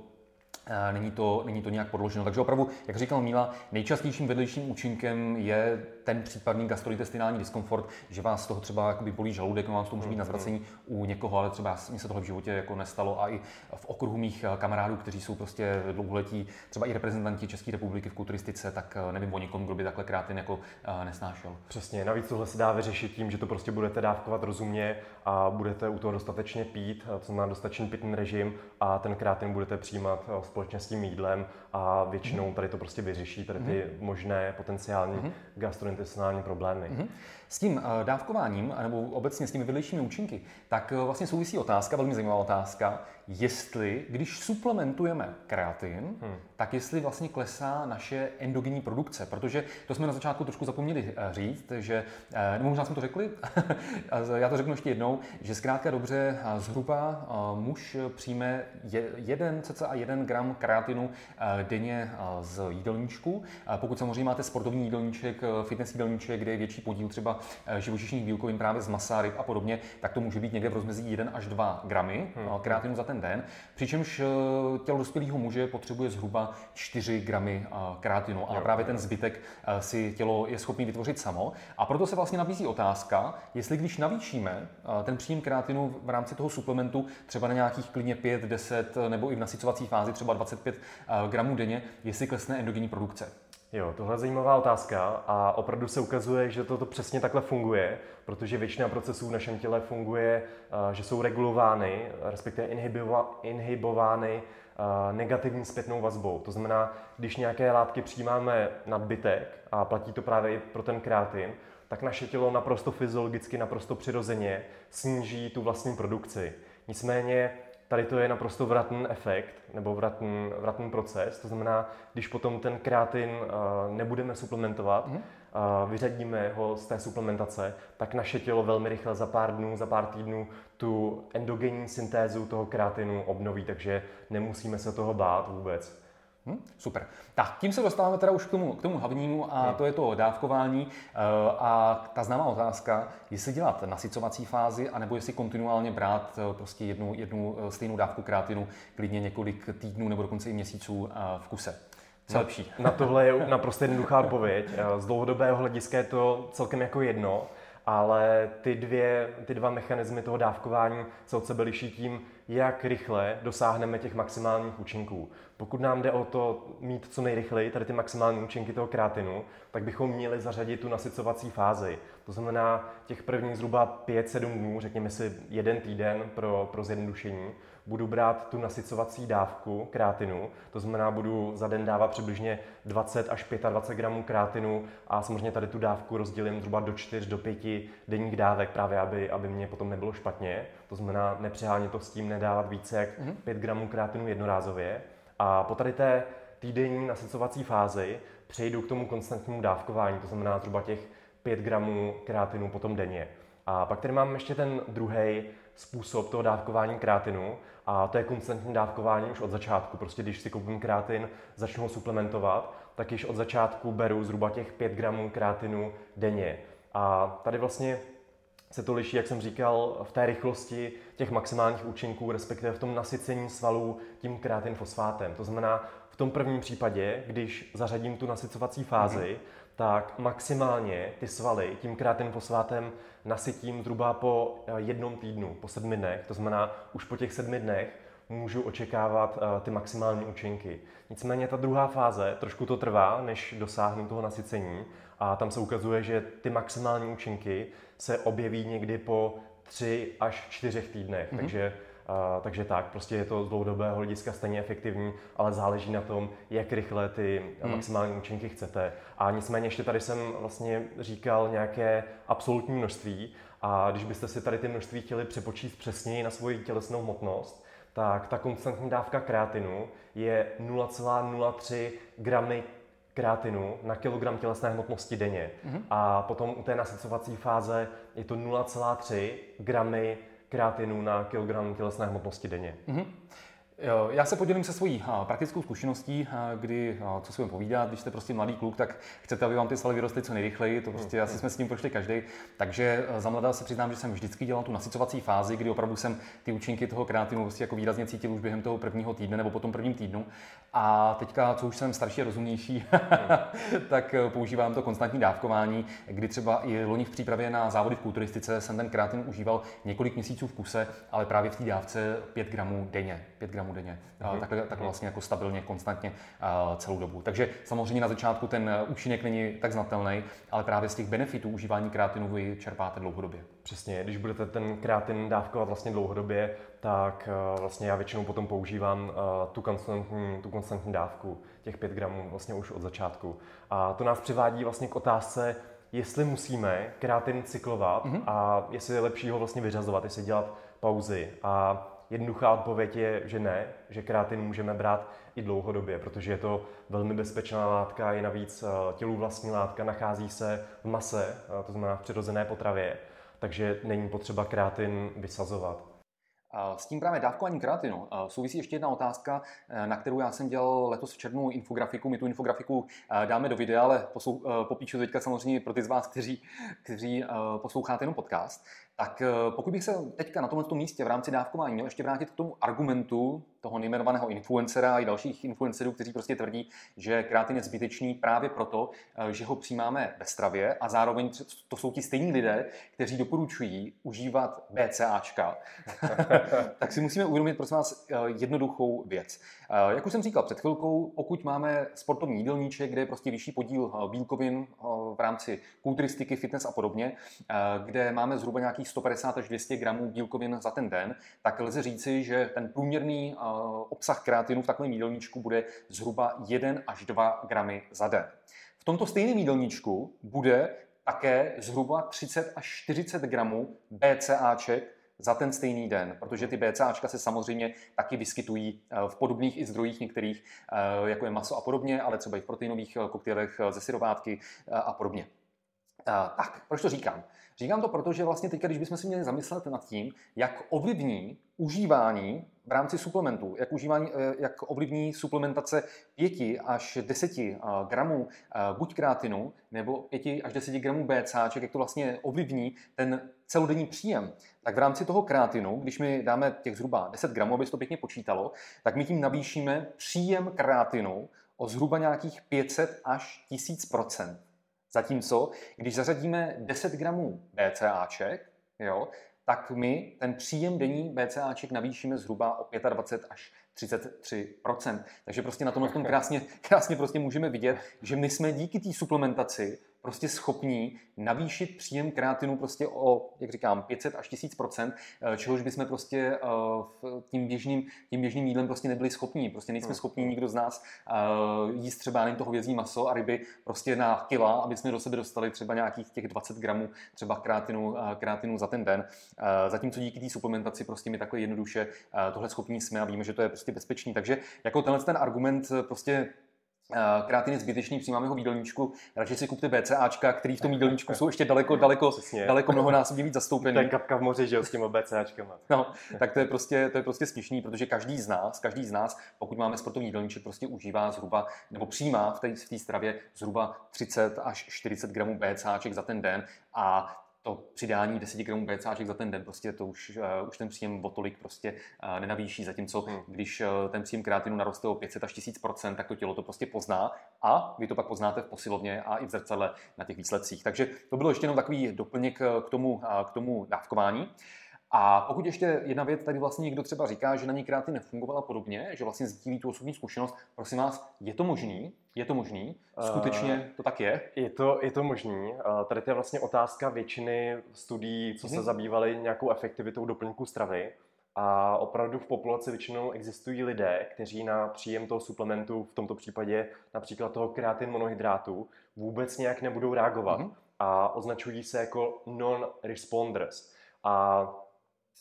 Není to, není to nějak podloženo. Takže opravdu, jak říkal Míla, nejčastějším vedlejším účinkem je ten případný gastrointestinální diskomfort, že vás z toho třeba jakoby bolí žaludek, vám z toho může být na zvracení u někoho, ale třeba mně se tohle v životě jako nestalo a i v okruhu mých eh, kamarádů, kteří jsou prostě dlouholetí, třeba i reprezentanti České republiky v kulturistice, tak eh, nevím o nikom, kdo by takhle krátin jako eh, nesnášel. Přesně, navíc tohle se dá vyřešit tím, že to prostě budete dávkovat rozumně a budete u toho dostatečně pít, co má dostatečný pitný režim a ten krátin budete přijímat společně s tím jídlem a většinou mhm. tady to prostě vyřeší, tady ty mm-hmm. možné potenciální mm-hmm. gastrointestinální problémy. Mm-hmm. S tím eh, dávkováním, nebo obecně s těmi vedlejšími účinky, tak eh, vlastně souvisí otázka, velmi zajímavá otázka, jestli, když suplementujeme kreatin, hmm. tak jestli vlastně klesá naše endogenní produkce, protože to jsme na začátku trošku zapomněli eh, říct, že, nebo možná jsme to řekli, já to řeknu ještě jednou, že zkrátka dobře zhruba muž přijme jeden, cca jeden gram kreatinu denně z jídelníčku. Pokud samozřejmě máte sportovní jídelníček, fitness jídelníček, kde je větší podíl třeba živočišných bílkovin právě z masa, ryb a podobně, tak to může být někde v rozmezí 1 až 2 gramy hmm. kreatinu za ten den. Přičemž eh, tělo dospělého muže potřebuje zhruba 4 gramy kreatinu, ale právě ten zbytek eh, si tělo je schopný vytvořit samo. A proto se vlastně nabízí otázka, jestli když navýšíme eh, ten příjem kreatinu v rámci toho suplementu třeba na nějakých klidně 5, 10 nebo i v nasycovací fázi třeba 25 gramů denně, jestli klesne endogenní produkce. Jo, tohle je zajímavá otázka a opravdu se ukazuje, že toto přesně takhle funguje, protože většina procesů v našem těle funguje, eh, že jsou regulovány, respektive inhibovány eh, negativní zpětnou vazbou. To znamená, když nějaké látky přijímáme nadbytek, a platí to právě i pro ten kreatin, tak naše tělo naprosto fyziologicky, naprosto přirozeně sníží tu vlastní produkci. Nicméně Tady to je naprosto vratný efekt nebo vratný, vratný proces. To znamená, když potom ten kreatin uh, nebudeme suplementovat, mm. uh, vyřadíme ho z té suplementace, tak naše tělo velmi rychle za pár dnů, za pár týdnů tu endogenní syntézu toho kreatinu obnoví, takže nemusíme se toho bát vůbec. Hmm, super. Tak, tím se dostáváme teda už k tomu, k tomu hlavnímu a hmm. to je to dávkování eh, a ta známá otázka, jestli dělat nasycovací fázi, anebo jestli kontinuálně brát eh, prostě jednu, jednu eh, stejnou dávku kreatinu, klidně několik týdnů nebo dokonce i měsíců v kuse. Co na, lepší? Na tohle je naprosto jednoduchá odpověď. Z dlouhodobého hlediska je to celkem jako jedno ale ty, dvě, ty dva mechanismy toho dávkování se od sebe liší tím, jak rychle dosáhneme těch maximálních účinků. Pokud nám jde o to mít co nejrychleji tady ty maximální účinky toho kreatinu, tak bychom měli zařadit tu nasycovací fázi. To znamená těch prvních zhruba 5-7 dnů, řekněme si jeden týden pro, pro zjednodušení, budu brát tu nasycovací dávku kreatinu, to znamená, budu za den dávat přibližně 20 až 25 gramů kreatinu a samozřejmě tady tu dávku rozdělím zhruba do 4 do 5 denních dávek, právě aby, aby mě potom nebylo špatně. To znamená, nepřehánět to s tím, nedávat více jak 5 mhm. gramů kreatinu jednorázově. A po tady té týdenní nasycovací fázi přejdu k tomu konstantnímu dávkování, to znamená zhruba těch 5 gramů kreatinu potom denně. A pak tady mám ještě ten druhý způsob toho dávkování kreatinu a to je konstantní dávkování už od začátku. Prostě když si koupím kreatin, začnu ho suplementovat, tak již od začátku beru zhruba těch 5 gramů kreatinu denně. A tady vlastně se to liší, jak jsem říkal, v té rychlosti těch maximálních účinků, respektive v tom nasycení svalů tím kreatin fosfátem. To znamená, v tom prvním případě, když zařadím tu nasycovací fázi, mm-hmm tak maximálně ty svaly tím kreatin fosfátem nasytím zhruba po eh, jednom týdnu, po sedmi dnech. To znamená, už po těch sedmi dnech můžu očekávat uh, ty maximální účinky. Nicméně ta druhá fáze, trošku to trvá, než dosáhnu toho nasycení a tam se ukazuje, že ty maximální účinky se objeví někdy po tři až čtyřech týdnech. Mm-hmm. Takže Uh, takže tak, prostě je to z dlouhodobého hlediska stejně efektivní, ale záleží na tom, jak rychle ty hmm. maximální účinky chcete. A nicméně ještě tady jsem vlastně říkal nějaké absolutní množství a když byste si tady ty množství chtěli přepočíst přesněji na svoji tělesnou hmotnost, tak ta konstantní dávka kreatinu je 0,03 gramy kreatinu na kilogram tělesné hmotnosti denně. Mm-hmm. A potom u té nasycovací fáze je to 0,3 gramy kreatinu na kilogram tělesné hmotnosti denně. Mm-hmm. Já se podělím se svojí praktickou zkušeností, kdy, co si budeme povídat, když jste prostě mladý kluk, tak chcete, aby vám ty svaly vyrostly co nejrychleji, to prostě asi jsme s tím prošli každý. Takže za mladá se přiznám, že jsem vždycky dělal tu nasycovací fázi, kdy opravdu jsem ty účinky toho kreatinu prostě jako výrazně cítil už během toho prvního týdne nebo po tom prvním týdnu. A teďka, co už jsem starší a rozumnější, tak používám to konstantní dávkování, kdy třeba i loni v přípravě na závody v kulturistice jsem ten kreatin užíval několik měsíců v kuse, ale právě v té dávce 5 gramů denně. 5 gramů denně. Mm-hmm. Takhle, takhle mhm. vlastně jako stabilně, konstantně celou dobu. Takže samozřejmě na začátku ten účinek není tak znatelný, ale právě z těch benefitů užívání kreatinu vy čerpáte dlouhodobě. Přesně, když budete ten kreatin dávkovat vlastně dlouhodobě, tak vlastně já většinou potom používám tu konstantní, tu konstantní dávku, těch 5 gramů vlastně už od začátku. A to nás přivádí vlastně k otázce, jestli musíme kreatin cyklovat mm-hmm. a jestli je lepší ho vlastně vyřazovat, jestli dělat pauzy. A jednoduchá odpověď je, že ne, že kreatin můžeme brát i dlouhodobě, protože je to velmi bezpečná látka, je navíc eh, tělu vlastní látka, nachází se v mase, eh, to znamená v přirozené potravě, takže není potřeba kreatin vysazovat. S tím právě dávkování kreatinu souvisí ještě jedna otázka, eh, na kterou já jsem dělal letos v červnu infografiku. My tu infografiku dáme do videa, ale popíšu teďka samozřejmě pro ty z vás, kteří, kteří posloucháte jenom podcast. Tak pokud bych se teďka na tomto místě v rámci dávkování měl ještě vrátit k tomu argumentu toho nejmenovaného influencera i dalších influencerů, kteří prostě tvrdí, že kreatin je zbytečný právě proto, eh, že ho přijímáme ve stravě a zároveň to jsou ti stejní lidé, kteří doporučují užívat BCAčka, tak si musíme uvědomit, prosím vás, eh, jednoduchou věc. Eh, jak už jsem říkal před chvilkou, pokud máme sportovní jídelníček, kde je prostě vyšší podíl bílkovin v rámci kulturistiky, fitness a podobně, kde máme zhruba nějakých 150 až 200 gramů bílkovin za ten den, tak lze říci, že ten průměrný obsah kreatinu v takovém jídelníčku bude zhruba 1 až 2 gramy za den. V tomto stejném jídelníčku bude také zhruba 30 až 40 gramů BCAček za ten stejný den, protože ty BCAčka se samozřejmě taky vyskytují eh, v podobných i zdrojích některých, eh, jako je maso a podobně, ale třeba i v proteinových eh, koktejlech ze syrovátky a podobně. Tak, proč to říkám? Říkám to proto, že vlastně teď, když bychom si měli zamyslet nad tím, jak ovlivní užívání v rámci suplementů, jak, užívání, eh, jak ovlivní suplementace 5 až 10 eh, gramů eh, buď krátinu nebo 5 až 10 gramů BCáček, jak to vlastně ovlivní ten celodenní příjem, tak v rámci toho krátinu, když mi dáme těch zhruba 10 gramů, aby se to pěkně počítalo, tak my tím navýšíme příjem krátinu o zhruba nějakých 500 až 1000 Zatímco, když zařadíme 10 gramů BCAček, jo, tak my ten příjem denní BCAček navýšíme zhruba o 25 až 33% Takže prostě na tomhle tom krásně, krásně prostě můžeme vidět, že my jsme díky té suplementaci prostě schopní navýšit příjem kreatinu prostě o, jak říkám, 500 až 1000 eh, čehož bychom prostě eh, tím běžným, tím běžným jídlem prostě nebyli schopní. Prostě nejsme hmm. schopní nikdo z nás eh, jíst třeba jen toho vězí maso a ryby prostě na kila, aby jsme do sebe dostali třeba nějakých těch 20 gramů třeba kreatinu, kreatinu za ten den. Zatímco díky té suplementaci prostě my takhle jednoduše tohle schopní jsme a víme, že to je prostě bezpečný. Takže jako tenhle ten argument prostě Eh, kreatin je zbytečný, přijímáme ho v jídelníčku, radši si kupte BCAčka, který v tom jídelníčku jsou ještě daleko, daleko, Přesně. daleko mnohonásobně víc zastoupený. To je kapka v moři, že jo, s těma BCAčkama. No, tak to je prostě, to je prostě směšný, protože každý z nás, každý z nás, pokud máme sportovní jídelníček, prostě užívá zhruba, nebo přijímá v té, v té stravě zhruba 30 až 40 gramů BCAček za ten den a to přidání 10 gramů BCAček za ten den, prostě to už, uh, už ten příjem o tolik prostě uh, nenavýší, zatímco hmm. když uh, ten příjem kreatinu naroste o 500 až 1000% tak to tělo to prostě pozná a vy to pak poznáte v posilovně a i v zrcadle na těch výsledcích. Takže to bylo ještě jenom takový doplněk k tomu, uh, k tomu dávkování. A pokud ještě jedna věc, tady vlastně někdo třeba říká, že na ní kreatin nefungovala podobně, že vlastně sdílí tu osobní zkušenost, prosím vás, je to možný? Je to možný? Skutečně to tak je? Je to, je to možný. Tady to je vlastně otázka většiny studií, co se mhm. zabývaly nějakou efektivitou doplňků stravy. A opravdu v populaci většinou existují lidé, kteří na příjem toho suplementu, v tomto případě například toho kreatin monohydrátu, vůbec nějak nebudou reagovat mm-hmm. a označují se jako non-responders. A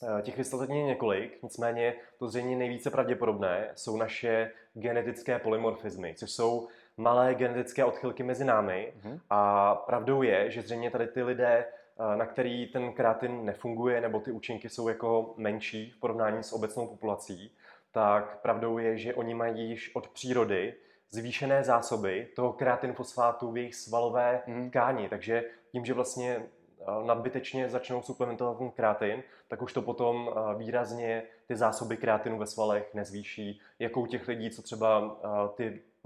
Eh, těch vysvětlení je několik, nicméně to zřejmě nejvíce pravděpodobné jsou naše genetické polymorfizmy, což jsou malé genetické odchylky mezi námi. Mm-hmm. A pravdou je, že zřejmě tady ty lidé, eh, na který ten kreatin nefunguje, nebo ty účinky jsou jako menší v porovnání s obecnou populací, tak pravdou je, že oni mají již od přírody zvýšené zásoby toho kreatinfosfátu v jejich svalové mm. tkáni. Takže tím, že vlastně eh, nadbytečně začnou suplementovat ten kreatin, tak už to potom eh, výrazně ty zásoby kreatinu ve svalech nezvýší. Jako u těch lidí, co třeba eh,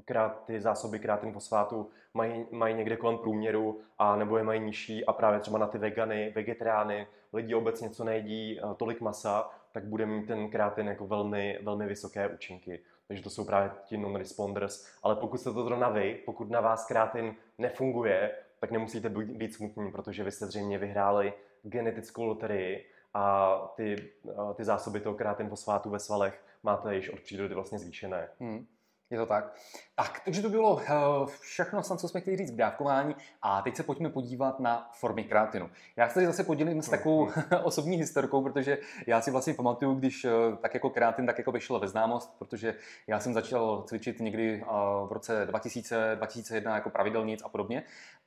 ty, ty zásoby kreatin fosfátu mají, mají někde kolem průměru a nebo je mají nižší a právě třeba na ty vegany, vegetariány, lidi obecně, co nejedí tolik masa, tak bude mít ten kreatin jako velmi, velmi vysoké účinky. Takže to jsou právě ti non-responders. Ale pokud jste to zrovna vy, pokud na vás kreatin nefunguje, tak nemusíte být smutní, protože vy jste zřejmě vyhráli genetickou loterii a ty, ty zásoby toho kreatin fosfátu ve svalech máte již od přírody vlastně zvýšené. Hmm. Je to tak. Tak, takže to bylo eh, všechno, co jsme chtěli říct k dávkování a teď se pojďme podívat na formy kreatinu. Já se tady zase podělím s takovou osobní historkou, protože já si vlastně pamatuju, když eh, tak jako kreatin tak jako vyšel ve známost, protože já jsem začal cvičit někdy eh, v roce 2000, 2001 jako pravidelnic a podobně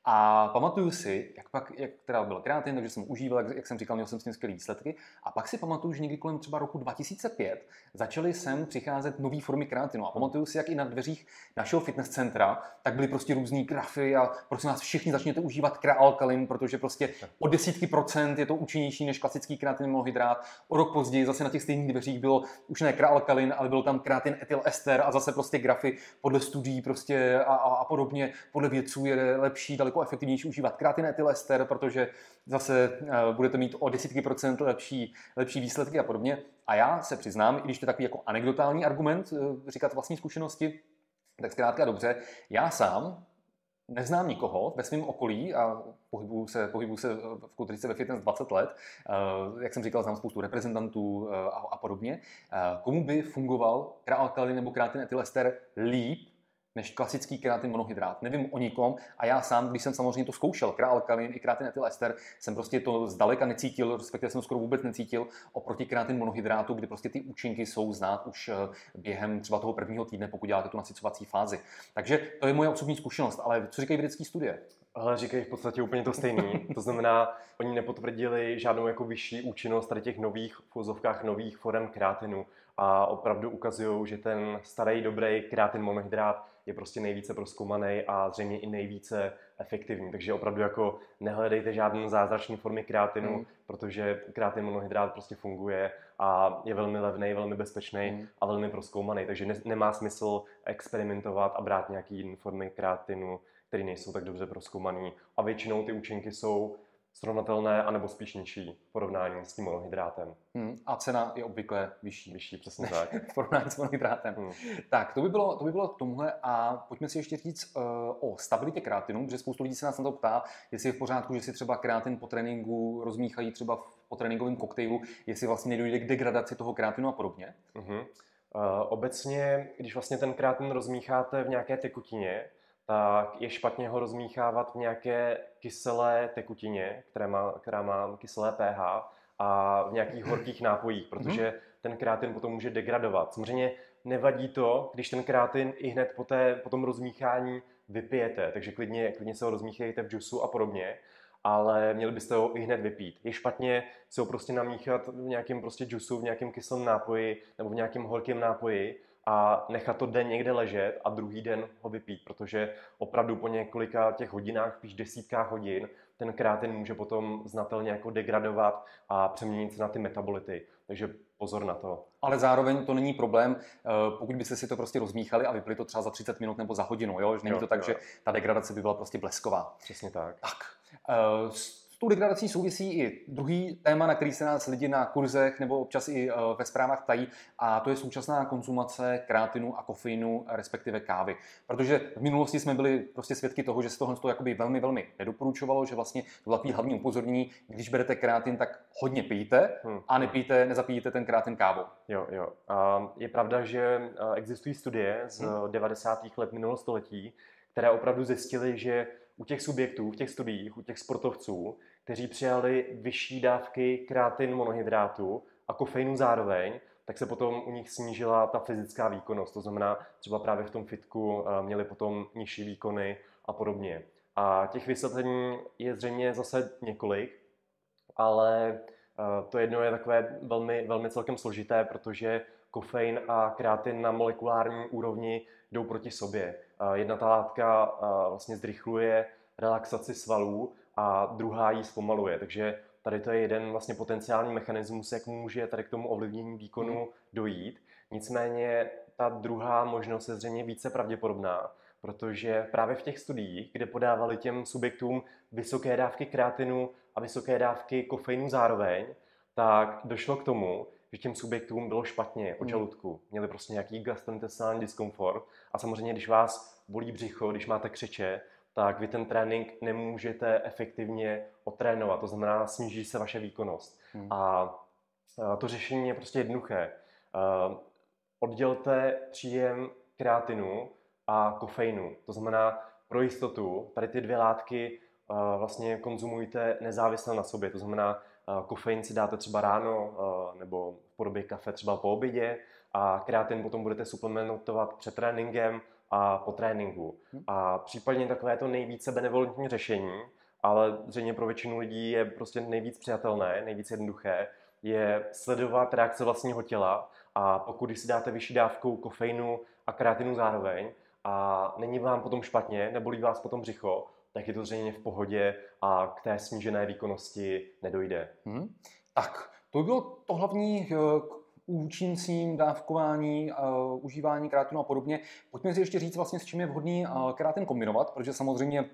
a pamatuju si, jak pak, jak teda byl kreatin, takže jsem užíval, jak, jak jsem říkal, měl jsem s tím skvělé výsledky. A pak si pamatuju, že někdy kolem třeba roku 2005 začaly sem přicházet nové formy kreatinu. A pamatuju si, jak i na dveřích našeho fitness centra, tak byly prostě různé grafy a prosím vás, všichni začněte užívat krealkalin, protože prostě o desítky procent je to účinnější než klasický kreatin monohydrát. O rok později zase na těch stejných dveřích bylo už ne krealkalin, ale bylo tam kreatin ester a zase prostě grafy podle studií prostě a, a, a podobně, podle vědců je lepší, daleko efektivnější užívat kreatin ester, protože zase uh, budete mít o desítky procent lepší, lepší výsledky a podobně. A já se přiznám, i když to je takový jako anekdotální argument, uh, říkat vlastní zkušenosti, tak zkrátka dobře, já sám neznám nikoho ve svém okolí a pohybuju se, pohybuju se v kulturice ve fitness 20 let, uh, jak jsem říkal, znám spoustu reprezentantů a, a podobně, komu by fungoval kreatin nebo kreatin etylester líp než klasický kreatin monohydrát. Nevím o nikom a já sám, když jsem samozřejmě to zkoušel, krealkalin i kreatin etylester, jsem prostě to zdaleka necítil, respektive jsem skoro vůbec necítil oproti kreatin monohydrátu, kdy prostě ty účinky jsou znát už eh, během třeba toho prvního týdne, pokud děláte tu nasycovací fázi. Takže to je moje osobní zkušenost, ale co říkají vědecké studie? Ale říkají v podstatě úplně to stejné. To znamená, oni nepotvrdili žádnou jako vyšší účinnost tady těch nových, v úzovkách nových forem kreatinu a opravdu ukazují, že ten starý, dobrý kreatin monohydrát je prostě nejvíce proskoumaný a zřejmě i nejvíce efektivní. Takže opravdu jako nehledejte žádné zázračné formy kreatinu, mm. protože kreatin monohydrát prostě funguje a je velmi levný, velmi bezpečný mm. a velmi proskoumaný. Takže ne, nemá smysl experimentovat a brát nějaký formy kreatinu, které nejsou tak dobře proskoumané. A většinou ty účinky jsou srovnatelné anebo spíš nižší v porovnání s tím monohydrátem. Hmm, a cena je obvykle vyšší. Vyšší, přesně tak. v porovnání s monohydrátem. Hmm. Tak, to by, bylo, to by bylo k tomuhle a pojďme si ještě říct uh, o stabilitě kreatinu, protože spoustu lidí se nás na to ptá, jestli je v pořádku, že si třeba kreatin po tréninku rozmíchají třeba v, po tréninkovém koktejlu, jestli vlastně nedojde k degradaci toho kreatinu a podobně. Uh-huh. Uh, obecně, když vlastně ten kreatin rozmícháte v nějaké tekutině, tak je špatně ho rozmíchávat v nějaké kyselé tekutině, která má, která má kyselé pH a v nějakých horkých nápojích, protože mhm. ten kreatin potom může degradovat. Samozřejmě nevadí to, když ten kreatin i hned po, té, po tom rozmíchání vypijete, takže klidně, klidně se ho rozmíchejte v džusu a podobně, ale měli byste ho i hned vypít. Je špatně se ho prostě namíchat v nějakém prostě džusu, v nějakém kyslém nápoji nebo v nějakém horkém nápoji, a nechat to den někde ležet a druhý den ho vypít, protože opravdu po několika těch hodinách, spíš desítkách hodin, ten kreatin může potom znatelně jako degradovat a přeměnit se na ty metabolity. Takže pozor na to. Ale zároveň to není problém, eh, pokud byste si to prostě rozmíchali a vypili to třeba za 30 minut nebo za hodinu. Jo? Že není jo, to tak, jo. že ta degradace by byla prostě blesková. Přesně tak. Tak. Uh, s tou degradací souvisí i druhý téma, na který se nás lidi na kurzech nebo občas i eh, ve zprávách ptají, a to je současná konzumace kreatinu a kofeinu, respektive kávy. Protože v minulosti jsme byli prostě svědky toho, že se tohle jakoby velmi, velmi nedoporučovalo, že vlastně to bylo hlavní upozornění, když berete kreatin, tak hodně pijte hmm. a nepijte, nezapijte ten kreatin kávou. Jo, jo. Je pravda, že eh, existují studie z hmm. 90. let minulého století, které opravdu zjistily, že u těch subjektů, v těch studiích, u těch sportovců, kteří přijali vyšší dávky kreatin monohydrátu a kofeinu zároveň, tak se potom u nich snížila ta fyzická výkonnost. To znamená, třeba právě v tom fitku eh, měli potom nižší výkony a podobně. A těch vysvětlení je zřejmě zase několik, ale To jedno je takové velmi, velmi celkem složité, protože kofein a kreatin na molekulární úrovni jdou proti sobě. Jedna ta látka vlastně zrychluje relaxaci svalů a druhá ji zpomaluje. Takže tady to je jeden vlastně potenciální mechanismus, jak může tady k tomu ovlivnění výkonu hmm. dojít. Nicméně ta druhá možnost je zřejmě více pravděpodobná, protože právě v těch studiích, kde podávali těm subjektům vysoké dávky kreatinu a vysoké dávky kofeinu zároveň, tak došlo k tomu, že těm subjektům bylo špatně o hmm. žaludku. Měli prostě nějaký gastrointestinální diskomfort a samozřejmě, když vás bolí břicho, když máte křeče, tak vy ten trénink nemůžete efektivně otrénovat. To znamená, sníží se vaše výkonnost. Hmm. A to řešení je prostě jednoduché. Oddělte příjem kreatinu a kofeinu. To znamená, pro jistotu, tady ty dvě látky vlastně konzumujte nezávisle na sobě. To znamená, kofein si dáte třeba ráno nebo v podobě kafe třeba po obědě a kreatin potom budete suplementovat před tréninkem a po tréninku. Hm. A případně takové to nejvíce benevolentní řešení, ale zřejmě pro většinu lidí je prostě nejvíc přijatelné, nejvíc jednoduché, je sledovat reakce vlastního těla a pokud si dáte vyšší dávku kofeinu a kreatinu zároveň a není vám potom špatně, nebolí vás potom břicho, tak je to zřejmě v pohodě a k té snížené výkonnosti nedojde. Hmm. Tak, to by bylo to hlavní eh, účincím dávkování, uh, užívání krátinu a podobně. Pojďme si ještě říct vlastně, s čím je vhodný uh, kráten kombinovat, protože samozřejmě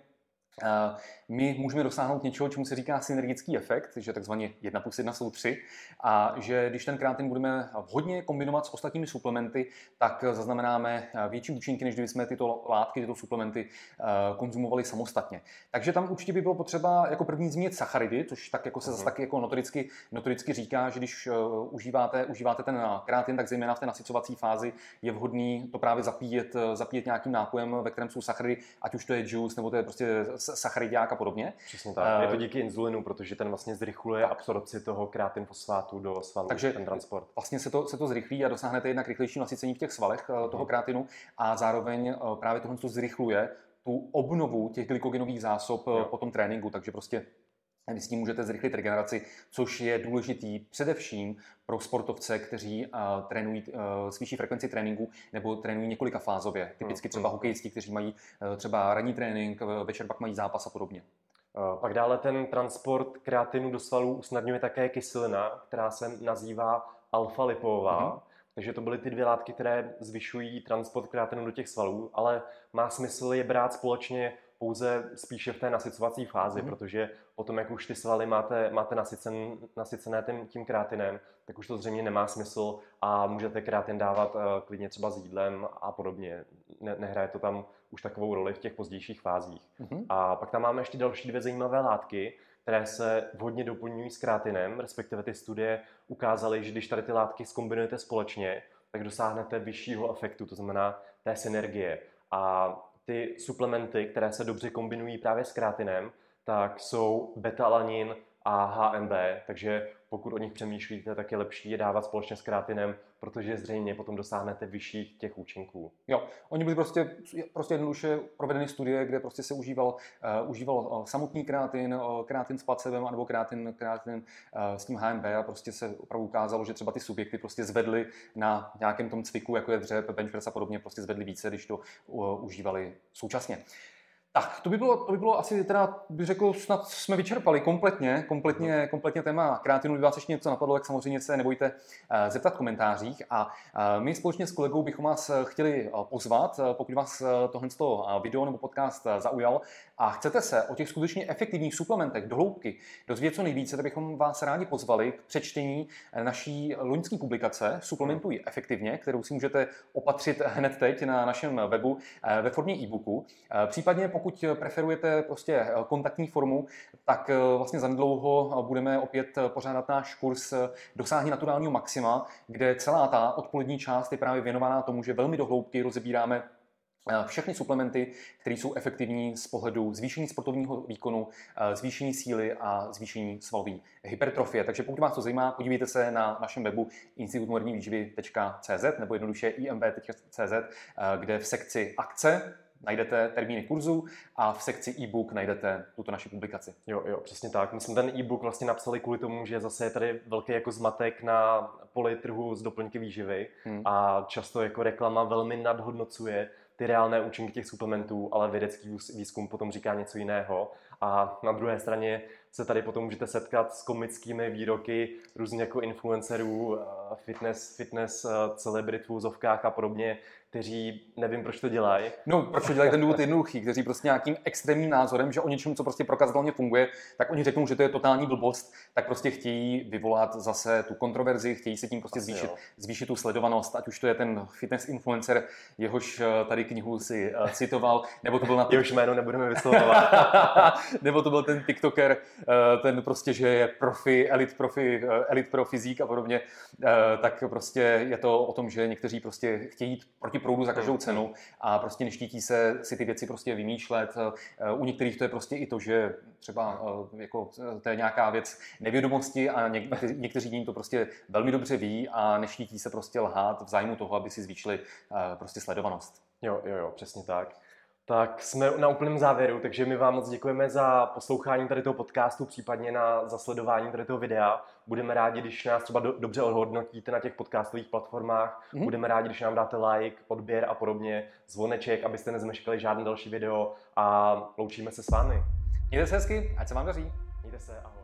my můžeme dosáhnout něčeho, čemu se říká synergický efekt, že takzvaně 1 plus 1 jsou 3, a že když ten kreatin budeme vhodně kombinovat s ostatními suplementy, tak zaznamenáme větší účinky, než kdybychom tyto látky, tyto suplementy eh, konzumovali samostatně. Takže tam určitě by bylo potřeba jako první zmínit sacharidy, což tak jako se zase mhm. taky jako notoricky, notoricky říká, že když eh, užíváte, užíváte ten kreatin, tak zejména v té nasycovací fázi je vhodný to právě zapíjet, eh, zapíjet nějakým nápojem, ve kterém jsou sacharidy, ať už to je juice nebo to je prostě sacharidák a podobně. Přesně tak. Je to díky inzulinu, protože ten vlastně zrychluje tak. absorpci toho krátin fosfátu do svalů, Takže ten transport. Vlastně se to, se to zrychlí a dosáhnete jednak rychlejší nasycení v těch svalech uh, toho krátinu a zároveň uh, právě tohle to zrychluje tu obnovu těch glykogenových zásob jo. po tom tréninku, takže prostě vy s tím můžete zrychlit regeneraci, což je důležitý především pro sportovce, kteří uh, trénují uh, s vyšší frekvenci tréninku nebo trénují několika fázově. Typicky třeba mm. hokejisti, kteří mají uh, třeba ranní trénink, večer pak mají zápas a podobně. Pak dále ten transport kreatinu do svalů usnadňuje také kyselina, která se nazývá alfa-lipová. Mm-hmm. Takže to byly ty dvě látky, které zvyšují transport kreatinu do těch svalů, ale má smysl je brát společně pouze spíše v té nasycovací fázi, mm. protože potom, jak už ty svaly máte, máte nasycen, nasycené tím, tím krátinem, tak už to zřejmě nemá smysl a můžete krátin dávat uh, klidně třeba s jídlem a podobně. Ne, nehraje to tam už takovou roli v těch pozdějších fázích. Mm. A pak tam máme ještě další dvě zajímavé látky, které se vhodně doplňují s krátinem, respektive ty studie ukázaly, že když tady ty látky skombinujete společně, tak dosáhnete vyššího efektu, to znamená té synergie. A ty suplementy, které se dobře kombinují právě s kreatinem, tak jsou betalanin a HMB, takže pokud o nich přemýšlíte, tak je lepší je dávat společně s kreatinem, protože zřejmě potom dosáhnete vyšších těch účinků. Jo, oni byli prostě, prostě jednoduše provedeny studie, kde prostě se užíval, uh, užíval uh, samotný kreatin, uh, kreatin s placebem, nebo kreatin, kreatin uh, s tím HMB a prostě se opravdu ukázalo, že třeba ty subjekty prostě zvedly na nějakém tom cviku, jako je dřep, bench press a podobně, prostě zvedly více, když to uh, užívali současně. Tak, to by bylo, to by bylo asi teda, bych řekl, snad jsme vyčerpali kompletně, kompletně, kompletně téma kreatinu. Kdyby vás ještě něco napadlo, tak samozřejmě se nebojte uh, zeptat v komentářích. A uh, my společně s kolegou bychom vás eh, chtěli pozvat, pokud vás tohle video nebo podcast zaujal a chcete se o těch skutečně efektivních suplementech do hloubky dozvědět co nejvíce, tak bychom vás rádi pozvali k přečtení naší loňské publikace Suplementuj efektivně, kterou si můžete opatřit hned teď na našem webu ve formě e-booku. Případně pokud preferujete prostě eh, kontaktní formu, tak eh, vlastně zanedlouho eh, budeme opět pořádat náš kurz Dosáhni naturálního maxima, kde celá ta odpolední část je právě věnovaná tomu, že velmi dohloubky rozebíráme všechny suplementy, které jsou efektivní z pohledu zvýšení sportovního výkonu, zvýšení síly a zvýšení svalové hypertrofie. Takže pokud vás to zajímá, podívejte se na našem webu institutmoderní výživy.cz nebo jednoduše imb.cz, kde v sekci akce najdete termíny kurzu a v sekci e-book najdete tuto naši publikaci. Jo, jo, přesně tak. My jsme ten e-book vlastně napsali kvůli tomu, že zase je tady velký jako zmatek na poli trhu z doplňky výživy hmm. a často jako reklama velmi nadhodnocuje ty reálné účinky těch suplementů, ale vědecký výzkum potom říká něco jiného. A na druhé straně se tady potom můžete setkat s komickými výroky různých jako influencerů, fitness, fitness celebrit v úzovkách a podobně, kteří nevím, proč to dělají. No, proč to dělají ten důvod jednoduchý, kteří prostě nějakým extrémním názorem, že o něčem, co prostě prokazatelně funguje, tak oni řeknou, že to je totální blbost, tak prostě chtějí vyvolat zase tu kontroverzi, chtějí se tím prostě zvýšit, zvýšit tu sledovanost, ať už to je ten fitness influencer, jehož eh, tady knihu si uh, citoval, nebo to byl na... Jehož jméno nebudeme vyslovovat. nebo to byl ten TikToker, uh, ten prostě, že je profi, elit profi, uh, elit pro fyzík a podobně, tak prostě je to o tom, že někteří prostě chtějí jít proti proudu za každou hmm. cenu a prostě neštítí se si ty věci prostě vymýšlet. Eh, u některých to je prostě i to, že třeba eh, jako, eh, to je nějaká věc nevědomosti a někteří, někteří to prostě velmi dobře ví a neštítí se prostě lhát v zájmu toho, aby si zvýšili prostě sledovanost. Jo, jo, jo, přesně tak. Tak jsme na úplném závěru, takže my vám moc děkujeme za poslouchání tady toho podcastu, případně na zasledování tady toho videa. Budeme rádi, když nás třeba do, dobře odhodnotíte na těch podcastových platformách. Mm-hmm. Budeme rádi, když nám dáte like, odběr a podobně, zvoneček, abyste nezmeškali žádné další video a loučíme se s vámi. Mějte se hezky, ať se vám daří. Mějte se, ahoj.